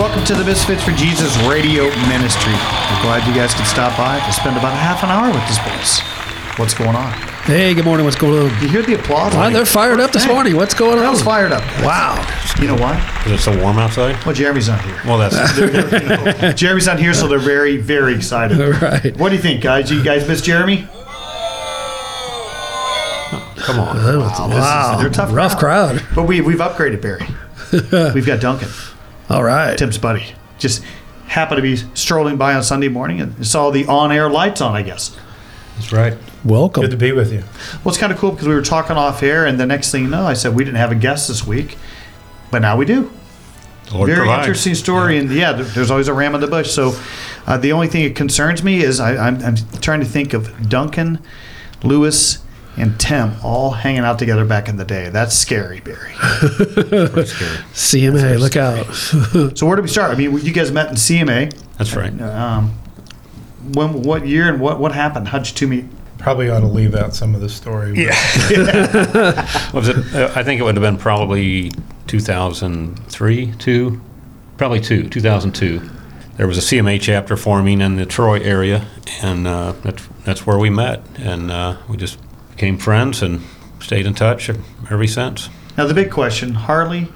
Hey, welcome to the Misfits for Jesus radio ministry. We're glad you guys could stop by to spend about a half an hour with this boys. What's going on? Hey, good morning. What's going on? You hear the applause? Wow, they're fired up this Hey, morning. What's going I on? was fired up. Wow. You know why? Is it so warm outside? Well, Jeremy's not here. Well, that's Jeremy's not here, so they're very, very excited. All right. What do you think, guys? You guys miss Jeremy? come on. Oh, wow. they're a tough Rough crowd. But we, we've upgraded Barry. we've got Duncan, All right. Tim's buddy. Just happened to be strolling by on Sunday morning and saw the on-air lights on, I guess. That's right. Welcome. Good to be with you. Well, it's kind of cool because we were talking off air, and the next thing you know, I said we didn't have a guest this week, but now we do. Lord Very provides. interesting story, and yeah, there's always a ram in the bush. So, uh, the only thing that concerns me is I, I'm, I'm trying to think of Duncan, Lewis, and Tim all hanging out together back in the day. That's scary, Barry. Pretty scary. CMA, look out. So, where do we start? I mean, you guys met in CMA. That's right. Um, when, what year, and what what happened? How'd you two meet? Probably ought to leave out some of the story. but Was it? Uh, I think it would have been probably 2003, two, probably two, 2002. There was a CMA chapter forming in the Troy area, and uh, that's that's where we met, and uh, we just became friends and stayed in touch ever since. Now, the big question: Harley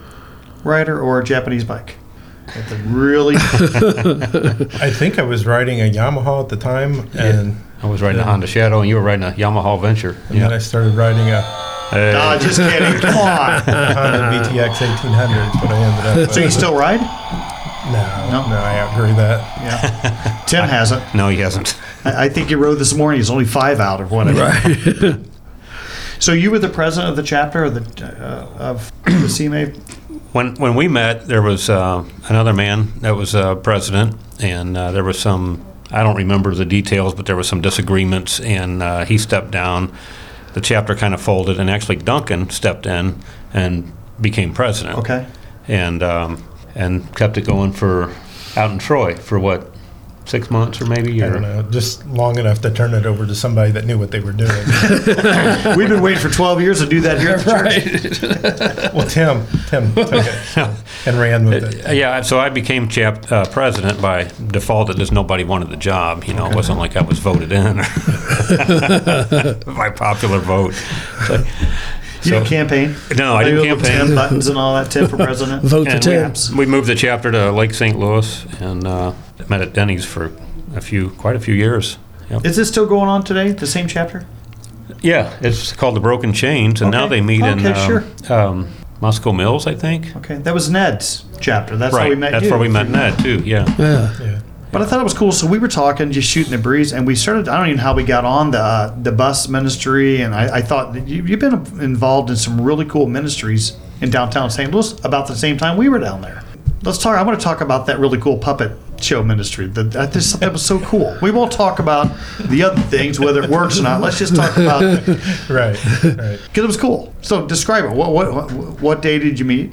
rider or Japanese bike? That's a really I think I was riding a Yamaha at the time, and, I was riding a Honda Shadow, and you were riding a Yamaha Venture. and then I started riding a Hey. Ah, just kidding. Come on. Honda VTX 1800. Is what I ended up. So you still ride? No, No? no, I outgrew that. Yeah. Tim hasn't. no, he hasn't. I I think he rode this morning. He's only five out or whatever. Right. So you were the president of the chapter of the uh, of the CMA. When when we met, there was uh, another man that was uh, president, and uh, there was some. I don't remember the details, but there was some disagreements, and uh, he stepped down. The chapter kind of folded, and actually Duncan stepped in and became president. Okay. And um, and kept it going for out in Troy for what six months or maybe I or don't know, just long enough to turn it over to somebody that knew what they were doing. We've been waiting for 12 years to do that here at the church. well, Tim, Tim took it and ran with it. Yeah, so I became chap, uh, president by default. It just nobody wanted the job. You know, it wasn't like I was voted in by popular vote. So, You didn't campaign. No, I didn't campaign. Tim buttons and all that. Tim for president. Vote for and Tim. we, we moved the chapter to Lake St. Louis and uh, met at Denny's for a few, quite a few years. Yep. Is this still going on today? The same chapter? Yeah, it's called the Broken Chains, and now they meet in Okay, um, sure. um, Moscow Mills, I think. Okay, that was Ned's chapter. That's how we met that's you. where we met Ned too. Yeah. Yeah. Yeah. But I thought it was cool. So we were talking, just shooting the breeze, and we started. I don't even know how we got on the uh, the bus ministry, and I, I thought you, you've been involved in some really cool ministries in downtown St. Louis about the same time we were down there. Let's talk. I want to talk about that really cool puppet show ministry. That that, just, that was so cool. We won't talk about the other things, whether it works or not. Let's just talk about because Right, right. it was cool. So describe it. What what what, what day did you meet?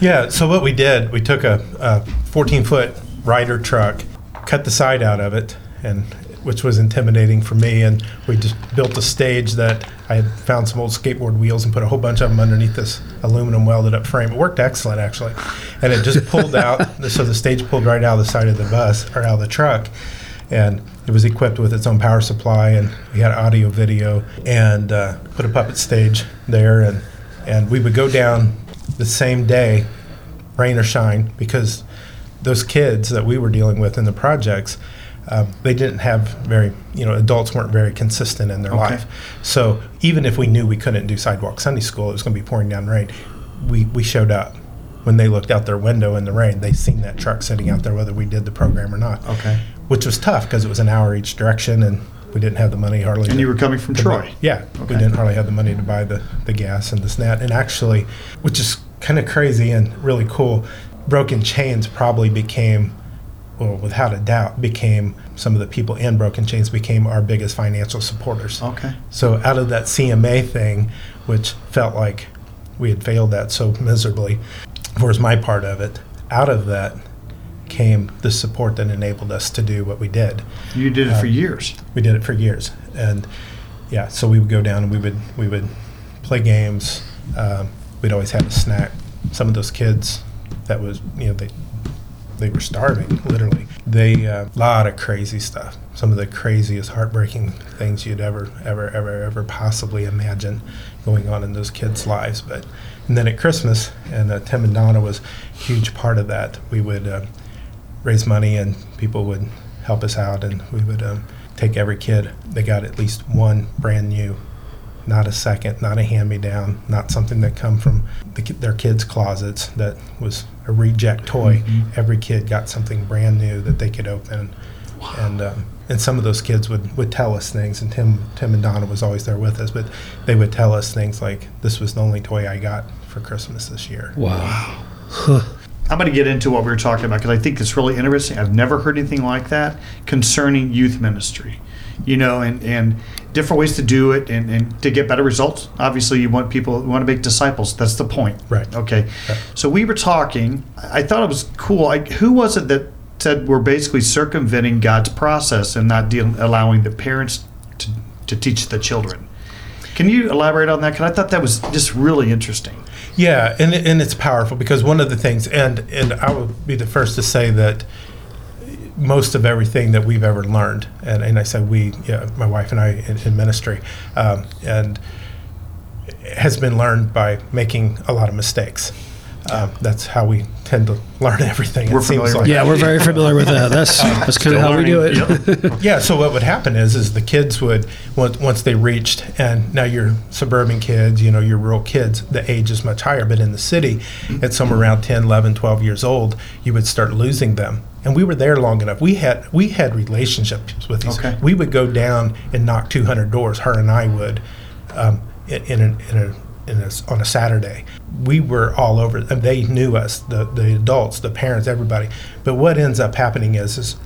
Yeah, so what we did, we took a, a 14 foot Ryder truck, cut the side out of it, and which was intimidating for me. And we just built a stage that I had found some old skateboard wheels and put a whole bunch of them underneath this aluminum welded up frame. It worked excellent, actually. And it just pulled out, so the stage pulled right out of the side of the bus or out of the truck. And it was equipped with its own power supply, and we had audio, video, and uh, put a puppet stage there. And, and we would go down the same day rain or shine, because those kids that we were dealing with in the projects, uh, they didn't have very, you know, adults weren't very consistent in their Okay. life. So even if we knew we couldn't do sidewalk Sunday school, it was going to be pouring down rain, we, we showed up. When they looked out their window in the rain, they seen that truck sitting out there, whether we did the program or not. Okay. Which was tough because it was an hour each direction, and we didn't have the money hardly. And to- you were coming from Troy. Yeah, Okay. we didn't hardly have the money to buy the, the gas and this and that. And actually, which is kind of crazy and really cool, Broken Chains probably became, well, without a doubt, became some of the people in Broken Chains became our biggest financial supporters. Okay. So out of that CMA thing, which felt like we had failed that so miserably, was my part of it. Out of that came the support that enabled us to do what we did You did it for years. we did it for years and yeah so we would go down and we would we would play games um, we'd always have a snack some of those kids that was you know they they were starving, literally. They a uh, lot of crazy stuff. Some of the craziest, heartbreaking things you'd ever, ever, ever, ever possibly imagine going on in those kids' lives. But and then at Christmas, and uh, Tim and Donna was a huge part of that. We would uh, raise money, and people would help us out, and we would um, take every kid. They got at least one brand new not a second, not a hand-me-down, not something that come from the, their kids' closets that was a reject toy. Every kid got something brand new that they could open, and um, and some of those kids would, would tell us things. And Tim Tim and Donna was always there with us, but they would tell us things like, "This was the only toy I got for Christmas this year." Wow. I'm going to get into what we were talking about because I think it's really interesting. I've never heard anything like that concerning youth ministry, you know, and, and different ways to do it and, and to get better results. Obviously, you want people, you want to make disciples. That's the point. Right. Okay. Right. So we were talking. I thought it was cool. I, who was it that said we're basically circumventing God's process and not deal, allowing the parents to, to teach the children? Can you elaborate on that? Because I thought that was just really interesting. Yeah, and and it's powerful because one of the things, and and I will be the first to say that most of everything that we've ever learned, and, and I said we, yeah, my wife and I in, in ministry, um, and has been learned by making a lot of mistakes. Um, that's how we tend to learn everything. We're it seems familiar like. Yeah, we're very familiar with that. That's that's kind of Still how we do learning. it. Yeah, so what would happen is, is the kids would once, once they reached, and now you're suburban kids, you know, you're rural kids. The age is much higher, but in the city, at somewhere around 10, 11, 12 years old, you would start losing them. And we were there long enough. We had we had relationships with these. Okay. We would go down and knock 200 doors. Her and I would, um, in, in, a, in a in a, on a Saturday. We were all over, and they knew us, the, the adults, the parents, everybody. But what ends up happening is, is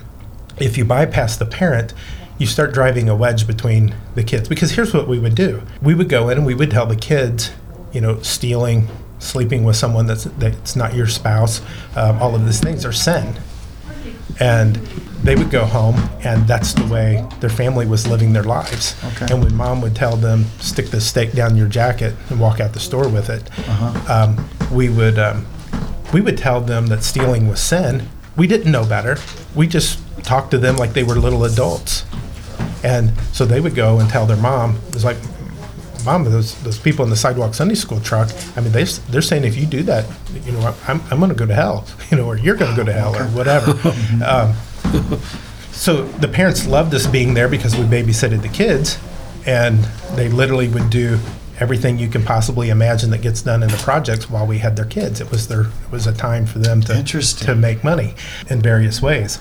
if you bypass the parent, you start driving a wedge between the kids. Because here's what we would do: we would go in and we would tell the kids, you know, stealing, sleeping with someone that's that's not your spouse, um, all of these things are sin. And they would go home, and that's the way their family was living their lives. Okay. And when mom would tell them, "Stick this steak down your jacket and walk out the store with it," um, we would um, we would tell them that stealing was sin. We didn't know better. We just talked to them like they were little adults, and so they would go and tell their mom. It was like, "Mom, those those people in the sidewalk Sunday school truck. I mean, they they're saying if you do that, you know, I'm I'm going to go to hell, you know, or you're going to go to hell, or whatever." um, so the parents loved us being there because we babysitted the kids, and they literally would do everything you can possibly imagine that gets done in the projects while we had their kids. It was their it was a time for them to to make money in various ways,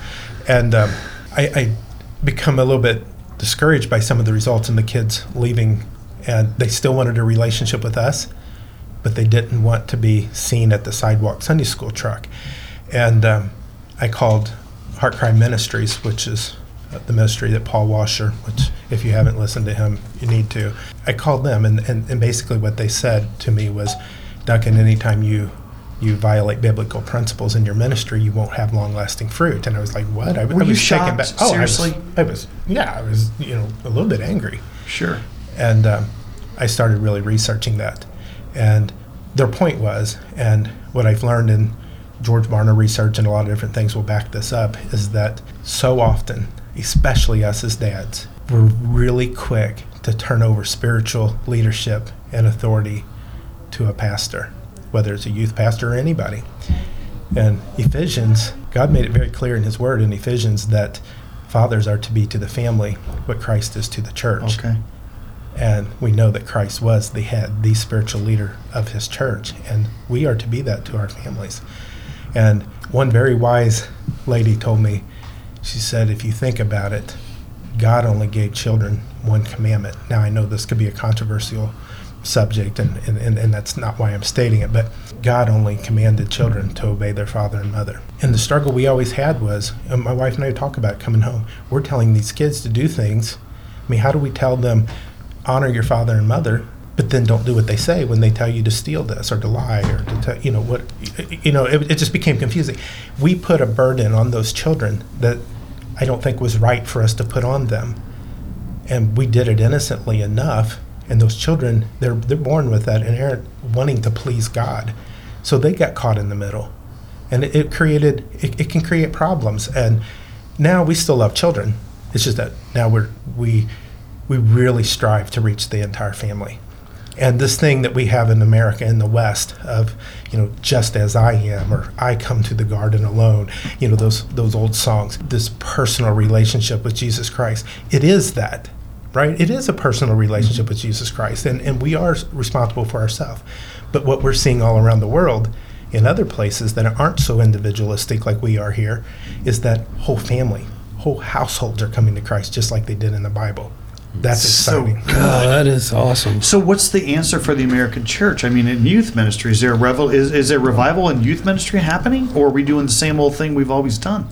and um, I, I become a little bit discouraged by some of the results in the kids leaving, and they still wanted a relationship with us, but they didn't want to be seen at the sidewalk Sunday school truck, and um, I called HeartCry Ministries, which is the ministry that Paul Washer, which if you haven't listened to him, you need to. I called them, and, and, and basically what they said to me was, Duncan, anytime you you violate biblical principles in your ministry, you won't have long-lasting fruit. And I was like, what? I, Were I you was taken shocked? back. Oh, Seriously? I was, I was, yeah, I was, you know, a little bit angry Sure. and um, I started really researching that. And their point was, and what I've learned in George Barna research and a lot of different things will back this up, is that so often, especially us as dads, we're really quick to turn over spiritual leadership and authority to a pastor, whether it's a youth pastor or anybody. And Ephesians, God made it very clear in His Word in Ephesians that fathers are to be to the family what Christ is to the church. Okay. And we know that Christ was the head, the spiritual leader of his church. And we are to be that to our families. And one very wise lady told me, she said, if you think about it, God only gave children one commandment. Now, I know this could be a controversial subject, and, and, and, that's not why I'm stating it, but God only commanded children to obey their father and mother. And the struggle we always had was, and my wife and I talk about coming home, we're telling these kids to do things. I mean, how do we tell them, honor your father and mother, but then don't do what they say when they tell you to steal this or to lie or to tell, you know, what, you know, it, it just became confusing. We put a burden on those children that I don't think was right for us to put on them. And we did it innocently enough. And those children, they're, they're born with that inherent wanting to please God. So they got caught in the middle. and it, it created it, it can create problems. And now we still love children. It's just that now we're we we really strive to reach the entire family. And this thing that we have in America in the West of, you know, just as I am or I come to the garden alone, you know, those those old songs, this personal relationship with Jesus Christ. It is that, right? It is a personal relationship with Jesus Christ and, and we are responsible for ourselves. But what we're seeing all around the world in other places that aren't so individualistic like we are here is that whole family, whole households are coming to Christ just like they did in the Bible. That's So exciting. Oh, that is awesome. So what's the answer for the American church? I mean, in youth ministry, is there a revel, is, is there revival in youth ministry happening, or are we doing the same old thing we've always done?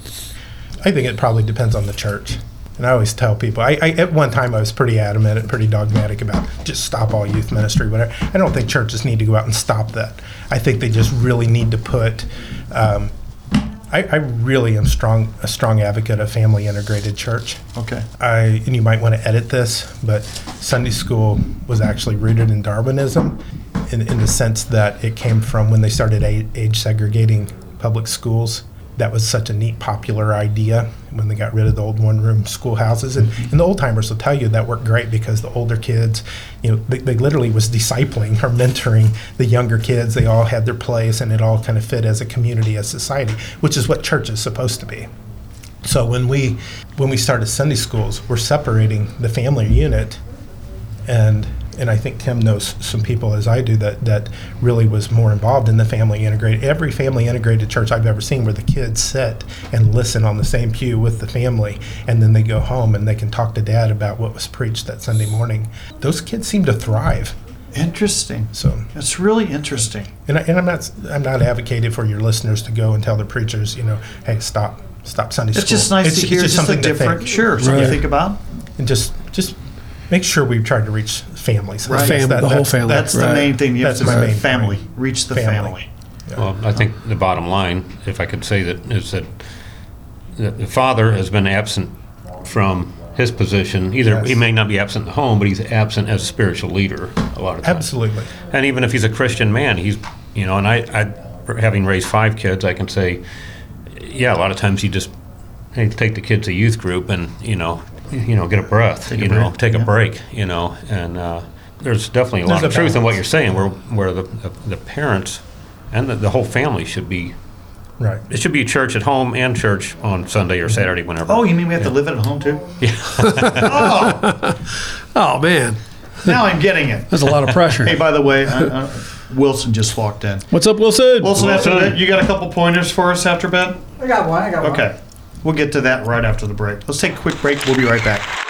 I think it probably depends on the church. And I always tell people, I, I at one time I was pretty adamant and pretty dogmatic about just stop all youth ministry, whatever. I don't think churches need to go out and stop that. I think they just really need to put. Um, I, I really am strong a strong advocate of family integrated church. Okay. I and you might want to edit this, but Sunday school was actually rooted in Darwinism, in, in the sense that it came from when they started a- age segregating public schools. That was such a neat, popular idea when they got rid of the old one-room schoolhouses, and, mm-hmm. and the old timers will tell you that worked great because the older kids, you know, they, they literally was discipling or mentoring the younger kids. They all had their place, and it all kind of fit as a community, as society, which is what church is supposed to be. So when we when we started Sunday schools, we're separating the family unit, and and I think Tim knows some people as I do that that really was more involved in the family integrated. Every family integrated church I've ever seen, where the kids sit and listen on the same pew with the family, and then they go home and they can talk to dad about what was preached that Sunday morning. Those kids seem to thrive. Interesting. So It's really interesting. and, I, and I'm not I'm not advocating for your listeners to go and tell the preachers, you know, hey, stop stop Sunday It's school. It's just nice to hear just, a something different, sure, something to Right. think about. and just just make sure we've tried to reach families. Right. Fam- the whole family. That's the Right. main thing. You have That's to my main family. point. Reach the Family. family. Well, I think the bottom line, if I could say that, is that the the father has been absent from his position. Either Yes. he may not be absent in the home, but he's absent as a spiritual leader a lot of times. Absolutely. And even if he's a Christian man, he's, you know, and I, I, having raised five kids, I can say, yeah, a lot of times you just, hey, take the kids to youth group and, you know, you know, get a breath, Take a you know, break, take yeah. a break, you know, and uh, there's definitely a lot There's of a truth in what you're saying, where where the the, the parents and the, the whole family should be. Right. It should be church at home and church on Sunday or Saturday, whenever. Oh, you mean we have to live it at home too? Yeah. Oh man, Now I'm getting it. There's a lot of pressure. Hey, by the way, uh, uh, Wilson just walked in. What's up, Wilson? Wilson, after Wilson. bed, you got a couple pointers for us after bed? I got one. I got one. Okay. We'll get to that right after the break. Let's take a quick break. We'll be right back.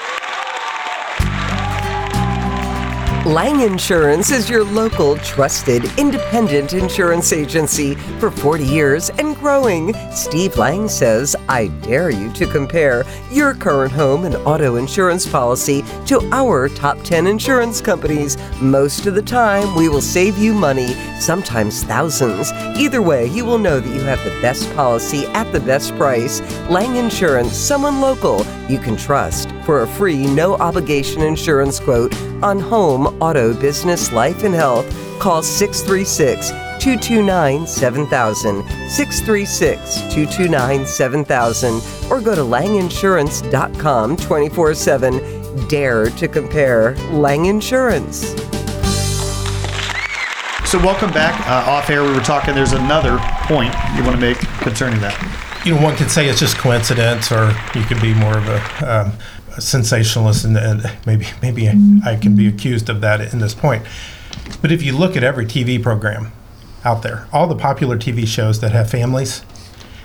Lang Insurance is your local, trusted, independent insurance agency for 40 years and growing. Steve Lang says, I dare you to compare your current home and auto insurance policy to our top 10 insurance companies. Most of the time, we will save you money, sometimes thousands. Either way, you will know that you have the best policy at the best price. Lang Insurance, someone local you can trust. For a free, no obligation insurance quote on home, auto, business, life, and health, call 636 229 7000, 636 229 7000, or go to langinsurance.com 24 7. Dare to compare Lang Insurance. So, welcome back. Uh, off air, we were talking. There's another point you want to make concerning that. You know, one could say it's just coincidence, or you could be more of a, um, a sensationalist, and, and maybe maybe I can be accused of that in this point. But if you look at every TV program out there, all the popular TV shows that have families,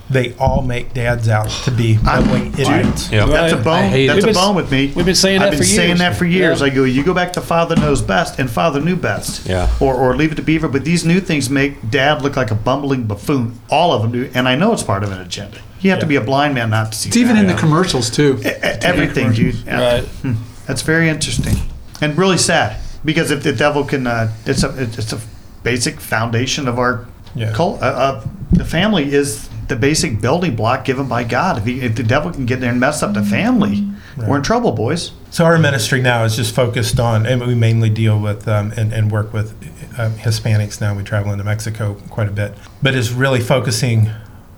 they all make dads out to be bumbling idiots. Yeah. That's a Right. bone. I it. That's a been- bone with me. we've been saying I've that been for saying years. that for years. Yeah. I go, you go back to Father knows best, and Father knew best. Yeah. Or or leave it to Beaver. But these new things make Dad look like a bumbling buffoon. All of them do, and I know it's part of an agenda. You have to be a blind man not to see. It's even that. in the commercials too. E- everything, dude. Yeah. Right. Hmm. That's very interesting and really sad because if the devil can, uh, it's a it's a basic foundation of our Yeah. cult. Uh, uh, the family is the basic building block given by God. If, he, if the devil can get there and mess up the family, we're in trouble, boys. So our ministry now is just focused on, and we mainly deal with um, and, and work with um, Hispanics now. We travel into Mexico quite a bit, but is really focusing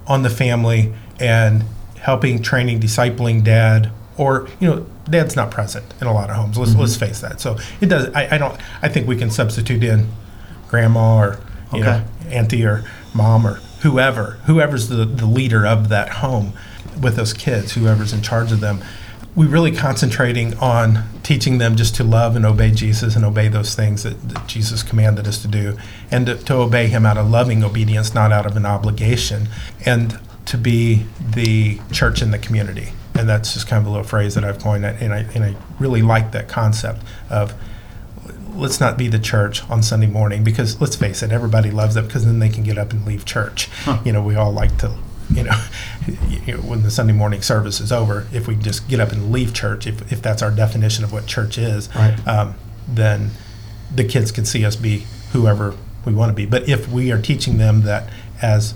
on the family and helping, training, discipling dad, or you know, dad's not present in a lot of homes. Let's let's face that. So it does. I, I don't. I think we can substitute in grandma or you know, Okay. auntie or mom or whoever, whoever's the, the leader of that home with those kids, whoever's in charge of them. We really concentrating on teaching them just to love and obey Jesus and obey those things that, that Jesus commanded us to do, and to, to obey Him out of loving obedience, not out of an obligation, and to be the church in the community. And that's just kind of a little phrase that I've coined, and I and I really like that concept of let's not be the church on Sunday morning because let's face it, everybody loves it because then they can get up and leave church. You know, we all like to, you know, you know, when the Sunday morning service is over, if we just get up and leave church, if, if that's our definition of what church is, Right. um, then the kids can see us be whoever we want to be. But if we are teaching them that as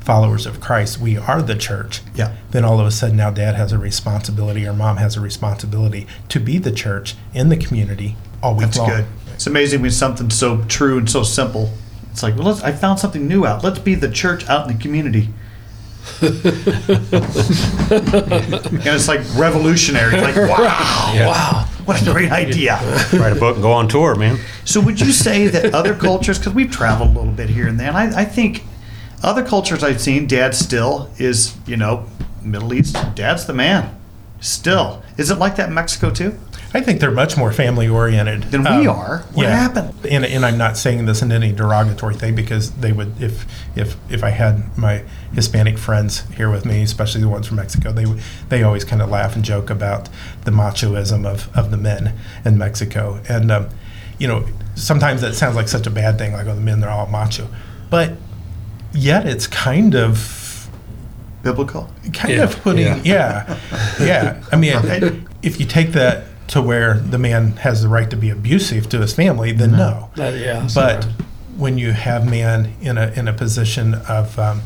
followers of Christ, we are the church, Yeah. then all of a sudden now dad has a responsibility or mom has a responsibility to be the church in the community Oh, all week That's long. good. It's amazing when something so true and so simple. It's like, well, let's, I found something new out. Let's be the church out in the community. and it's like revolutionary. Like, wow, wow, what a great idea. Write a book and go on tour, man. So, would you say that other cultures, because we've traveled a little bit here and there, and I, I think other cultures I've seen, dad still is, you know, Middle East, dad's the man. Still. Is it like that in Mexico too? I think they're much more family oriented Than we are. What happened? And, and I'm not saying this in any derogatory thing because they would, if if if I had my Hispanic friends here with me, especially the ones from Mexico, they they always kind of laugh and joke about the machoism of of the men in Mexico, and um, you know sometimes that sounds like such a bad thing, like oh the men they're all macho, but yet it's kind of Biblical? kind Yeah, of putting yeah. yeah yeah, i mean Right. if you take that to where the man has the right to be abusive to his family then no That- yeah. but when you have man in a in a position of um,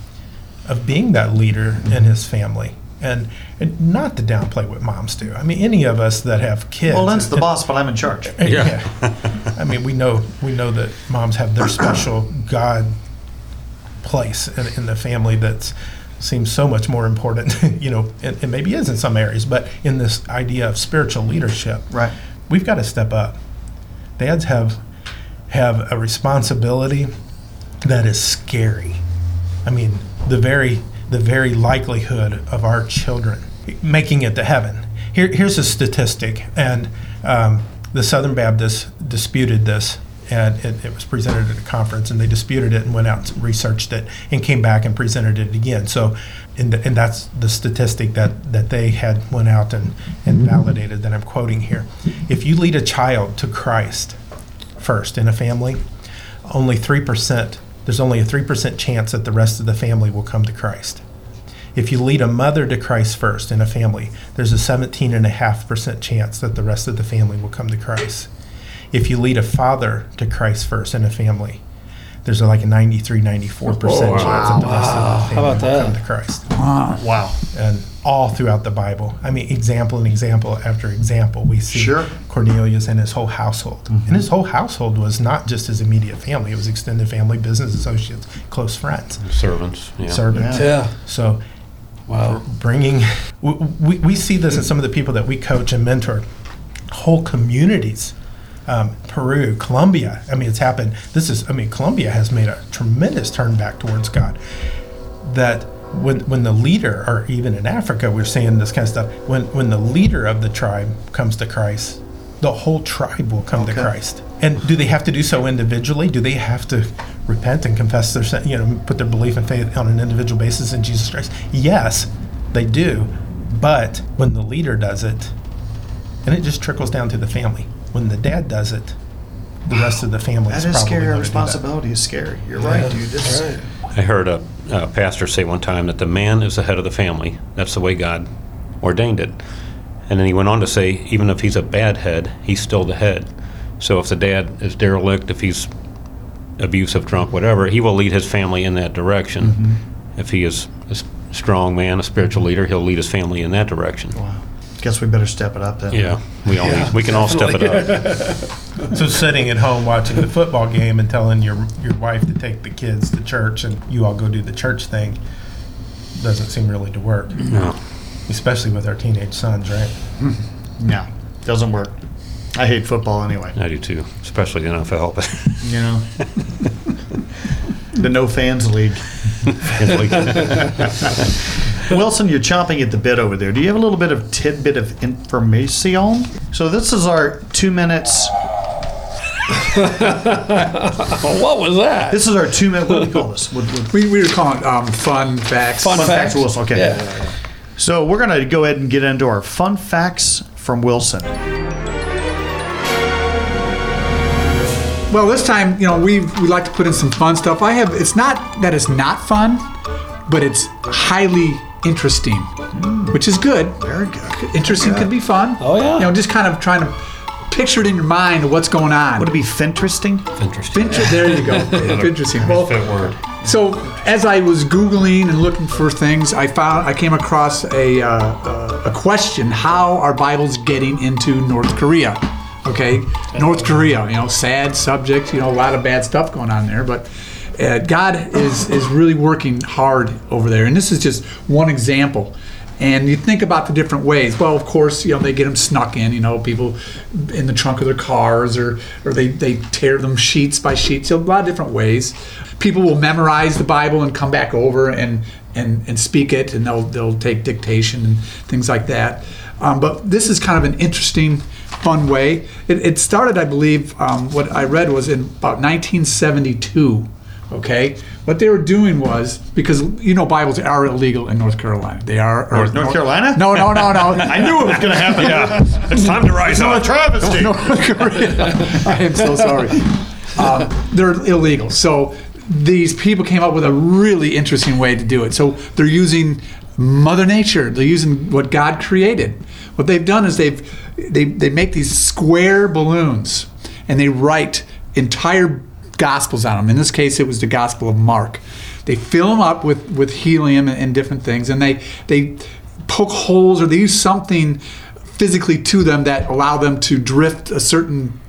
of being that leader in his family and, and not to downplay what moms do i mean any of us that have kids Well, Lynn's the and- boss, but I'm in charge. yeah. I mean, we know we know that moms have their special God place in, in the family that seems so much more important, you know, and, and maybe is in some areas, but in this idea of spiritual leadership, Right. we've got to step up. Dads have have a responsibility that is scary. I mean, the very the very likelihood of our children making it to heaven. Here, here's a statistic, and um, the Southern Baptists disputed this, and it, it was presented at a conference, and they disputed it and went out and researched it and came back and presented it again. So, and, the, and that's the statistic that, that they had went out and, and mm-hmm. validated that I'm quoting here. If you lead a child to Christ first in a family, only 3%, there's only a 3% chance that the rest of the family will come to Christ. If you lead a mother to Christ first in a family, there's a 17.5% chance that the rest of the family will come to Christ. If you lead a father to Christ first in a family, there's like a 93, 94% chance that the rest of the family How about will come to Christ Wow. Wow. and all throughout the Bible. I mean, example and example after example, we see Sure. Cornelius and his whole household. And mm-hmm. his whole household was not just his immediate family; it was extended family, business associates, close friends, Servants. Yeah. servants. Yeah. So, Wow. bringing we, we, we see this in some of the people that we coach and mentor, whole communities. Um, Peru, Colombia. I mean, it's happened. This is. I mean, Colombia has made a tremendous turn back towards God that when when the leader, or even in Africa, we're seeing this kind of stuff. When when the leader of the tribe comes to Christ, the whole tribe will come to Christ. And do they have to do so individually? Do they have to repent and confess their sin, you know, put their belief and faith on an individual basis in Jesus Christ? Yes, they do. But when the leader does it, and it just trickles down to the family. When the dad does it, the rest of the family That is is probably scary. gonna Our do that. responsibility is scary. You're right, dude. This Right. I heard a, a pastor say one time that the man is the head of the family. That's the way God ordained it. And then he went on to say, even if he's a bad head, he's still the head. So if the dad is derelict, if he's abusive, drunk, whatever, he will lead his family in that direction. Mm-hmm. If he is a s- strong man, a spiritual leader, he'll lead his family in that direction. Wow. Guess we better step it up then. Yeah, we all Yeah, we can all step it up. So sitting at home watching the football game and telling your your wife to take the kids to church and you all go do the church thing, doesn't seem really to work, No. especially with our teenage sons, right? Hmm. No, doesn't work. I hate football anyway. I do too, especially the NFL. But You know, the no fans league. it's like- Wilson, you're chomping at the bit over there. Do you have a little bit of tidbit of information? So this is our two minutes. What was that? This is our two minute. What do we call this? What, what, We, we were calling it um, fun facts. Fun fun facts, facts. Wilson. Okay. Yeah. So we're gonna go ahead and get into our fun facts from Wilson. Well, this time, you know, we we like to put in some fun stuff. I have. It's not that it's not fun, but it's highly interesting, which is good. Very good. Interesting can be fun. Oh, yeah. You know, just kind of trying to picture it in your mind what's going on. Would it be finteresting? Interesting. Inter- there you go. Interesting. Well, Fit word. So as I was googling and looking for things, I found I came across a uh, uh, a question: How are Bibles getting into North Korea? Okay, North Korea. You know, sad subject. You know, a lot of bad stuff going on there, but. Uh, God is is really working hard over there, and this is just one example. And you think about the different ways. Well, of course, you know they get them snuck in. You know, people in the trunk of their cars, or or they they tear them sheets by sheets. A lot of different ways. People will memorize the Bible and come back over and and, and speak it, and they'll they'll take dictation and things like that. Um, but this is kind of an interesting, fun way. It, it started, I believe, um, what I read was in about 1972. Okay, what they were doing was because you know Bibles are illegal in North Carolina. They are or- North Carolina? No, no, no, no. I knew it was gonna happen. yeah. It's time to rise A up. travesty. North Korea. I am so sorry. Um, they're illegal. So these people came up with a really interesting way to do it. So they're using Mother Nature. They're using what God created. What they've done is they've they they make these square balloons and they write entire gospels on them. In this case, it was the Gospel of Mark. They fill them up with with helium and, and different things, and they they poke holes or they use something physically to them that allow them to drift a certain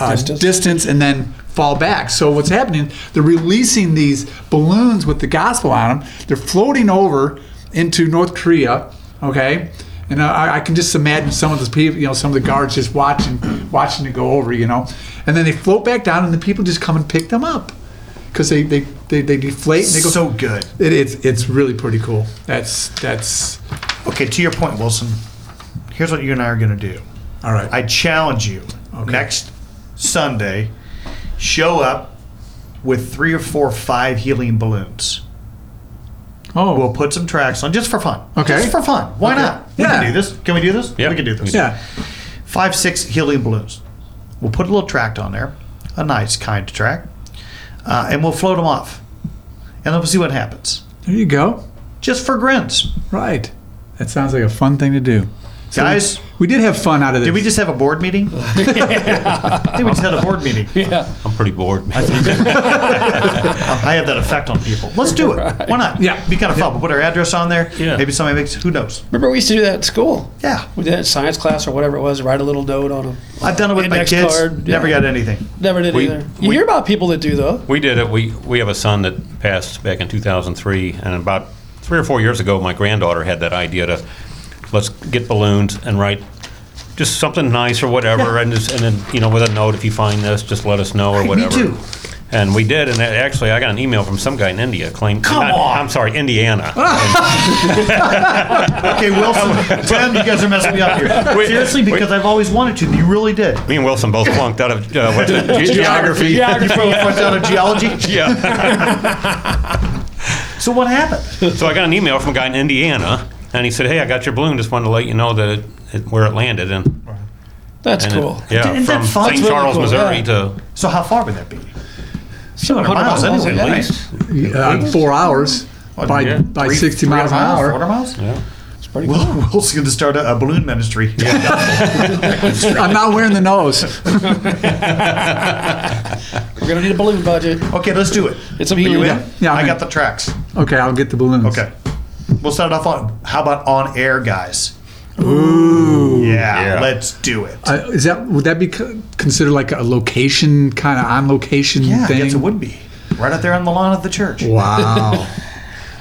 uh, Distance. distance. and then fall back. So what's happening? They're releasing these balloons with the gospel on them. They're floating over into North Korea. Okay. And I, I can just imagine some of the people, you know, some of the guards just watching, watching it go over, you know, and then they float back down, and the people just come and pick them up because they, they, they, they deflate and they go. So good. it, it's it's really pretty cool. That's that's Okay, to your point, Wilson. Here's what you and I are gonna do. all right. I challenge you Okay. next Sunday, show up with three or four, five helium balloons. oh, We'll put some tracks on just for fun. Okay. Just for fun. Why Okay. not? We Yeah. can do this. Can we do this? Yeah. We can do this. yeah. Five, six helium balloons. We'll put a little tract on there, a nice kind track, uh, and we'll float them off. And then we'll see what happens. There you go. Just for grins. Right. That sounds like a fun thing to do. So Guys, we, we did have fun out of this. did we just have a board meeting? I think we just had a board meeting. Yeah. I'm pretty bored. I have that effect on people. Let's do it. Why not? Yeah. Be kind of fun. We'll put our address on there. Yeah. Maybe somebody makes, who knows? Remember we used to do that at school? Yeah. We did it in science class or whatever it was, write a little note on them. I've done it with my Index kids. card, Never yeah. got anything. Never did We- either. You we- hear about people that do though. We did it. We we have a son that passed back in 2003, and about three or four years ago, my granddaughter had that idea to let's get balloons and write just something nice or whatever, and just, and then you know with a note if you find this, just let us know or whatever. too. And we did, and actually, I got an email from some guy in India claimed. Come on. I'm sorry, Indiana. Okay, Wilson, Tim, you guys are messing me up here. Seriously, because I've always wanted to. You really did. Me and Wilson both flunked out of uh, what's it, ge- geography. You both went out of geology. Yeah. So what happened? So I got an email from a guy in Indiana, and he said, "Hey, I got your balloon. Just wanted to let you know that it, it, where it landed." And, That's and it- cool. yeah, Isn't that from fun? St. That's really Charles, cool, Missouri yeah. to So how far would that be? 200 miles miles anyway, yeah. at least. uh, four hours by yeah. by Three- 60 miles an miles, hour. 400 miles? Yeah. It's pretty cool. Will, Will's going to start a, a balloon ministry. I'm not wearing the nose. We're gonna need a balloon budget. Okay, let's do it. It's a Are you helium. in? Yeah, yeah, I'm I in. got the tracks. Okay, I'll get the balloons. Okay. We'll start off on, how about on air, guys? Ooh. Yeah, Yeah. let's do it. Uh, is that would that be considered like a location kind of on location yeah, thing? guess it would be. Right out there on the lawn of the church. Wow.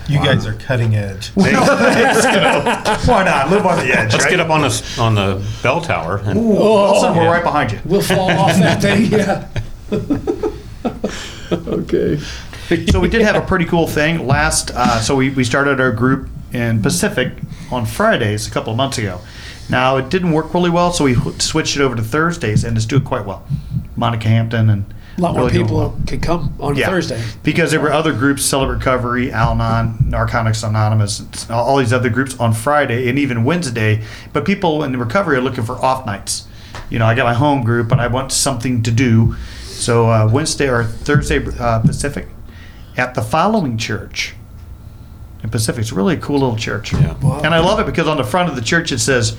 You guys are cutting edge. Why not? Live on the edge. Let's right? get up on the, on the bell tower and Ooh, Wilson, we're yeah. right behind you. We'll fall off that thing. Yeah. Okay. So we did have a pretty cool thing last. Uh, so we, we started our group in Pacific on Fridays a couple of months ago. Now it didn't work really well, so we switched it over to Thursdays, and it's doing quite well. Monica Hampton and A lot more really people well. can come on Thursday. because there were other groups, Celebrate Recovery, Al-Anon, Narcotics Anonymous, all all these other groups on Friday and even Wednesday. But people in recovery are looking for off nights. You know, I got my home group, but I want something to do. So uh, Wednesday or Thursday uh, Pacific at the following church in Pacific. It's really a cool little church. Yeah. And I love it because on the front of the church it says,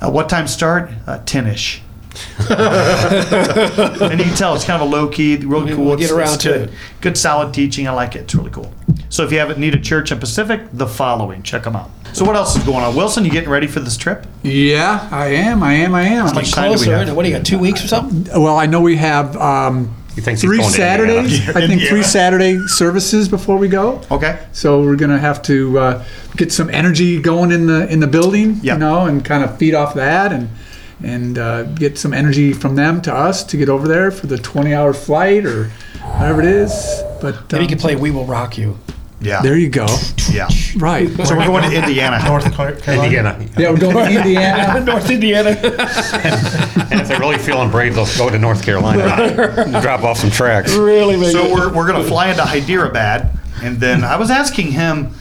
uh, "What time start? Uh, Ten-ish." and you can tell it's kind of a low key, really We'll cool. get It's- around it's to good. it. Good solid teaching. I like it. It's really cool. So if you haven't need a church in Pacific, the following, check them out. So what else is going on, Wilson? You getting ready for this trip? Yeah, I am. I am. I am. How much time do we Closer. have? isn't it? What do you got? Two weeks or something? Well, I know we have um, He thinks he's three going to Indiana. Saturdays. I think three Saturday services before we go. Okay. So we're gonna have to uh, get some energy going in the in the building, Yeah. you know, and kind of feed off that, and and uh, get some energy from them to us to get over there for the 20 hour flight or whatever it is. But Maybe you um, can play "We Will Rock You." Yeah. there you go. Yeah. Right. So we're going to Indiana. North Carolina. Indiana. Yeah, we're going to Indiana. North Indiana. And if they're really feeling brave, they'll go to North Carolina. Drop off some tracks. really, man. So we're, we're going to fly into Hyderabad, and then I was asking him,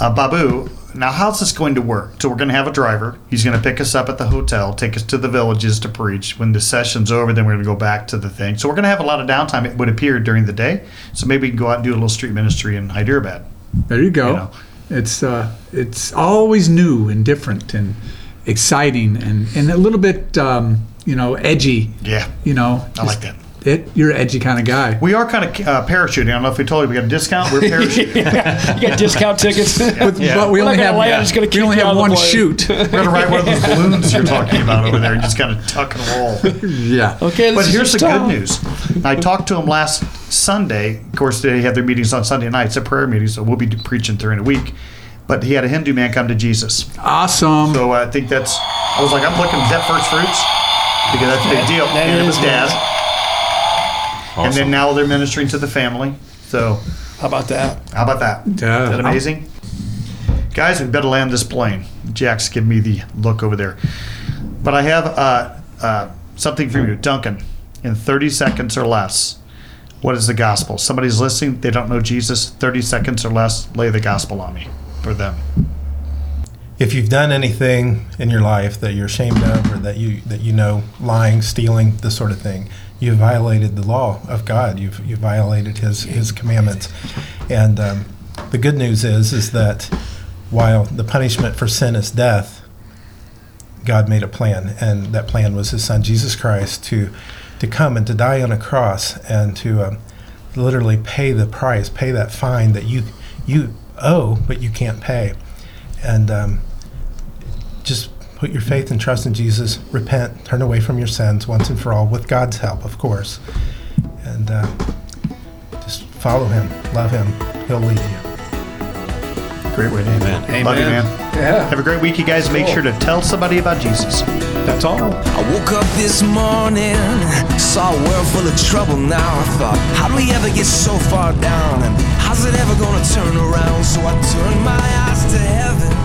uh, Babu, now how's this going to work? So we're going to have a driver. He's going to pick us up at the hotel, take us to the villages to preach. When the session's over, then we're going to go back to the thing. So we're going to have a lot of downtime. It would appear during the day. So maybe we can go out and do a little street ministry in Hyderabad. There you go. You know. It's uh, it's always new and different and exciting and, and a little bit um, you know edgy. Yeah, You know, I like that. It, you're an edgy kind of guy. We are kind of uh, parachuting. I don't know if we told you we got a discount. We're parachuting. you got discount tickets. But, Yeah. but we We're only gonna have land, I'm just we only have out one shoot. We're going to ride one of those balloons you're talking about over there and just kind of tuck and roll. yeah. okay, But here's the your good news. I talked to him last Sunday. Of course, they have their meetings on Sunday nights, a prayer meeting, so we'll be preaching during the week. But he had a Hindu man come to Jesus. Awesome. So I think that's, I was like, I'm looking, is that first fruits? Because that's a big deal. that and it was dad. And Awesome. then now they're ministering to the family. So How about that? how about that? Yeah. Is that amazing? Guys, we better land this plane. Jack's giving me the look over there. But I have uh, uh, something for you, Duncan. In 30 seconds or less, what is the gospel? Somebody's listening, they don't know Jesus. 30 seconds or less, lay the gospel on me for them. If you've done anything in your life that you're ashamed of, or that you that you know, lying, stealing, this sort of thing, you've violated the law of God. You've you've violated His His commandments. And um, the good news is is that while the punishment for sin is death, God made a plan, and that plan was His Son Jesus Christ to to come and to die on a cross and to um, literally pay the price, pay that fine that you you owe but you can't pay, and um, put your faith and trust in Jesus. Repent, turn away from your sins once and for all, with God's help, of course, and uh, just follow Him, love Him. He'll lead you. Great way to end. Amen. Love you, man. Yeah, Have a great week, you guys. Make sure to tell somebody about Jesus. that's all. I woke up this morning, saw a world full of trouble now. I thought, how do we ever get so far down? And how's it ever gonna turn around? So I turned my eyes to heaven.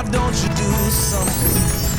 Why don't you do something?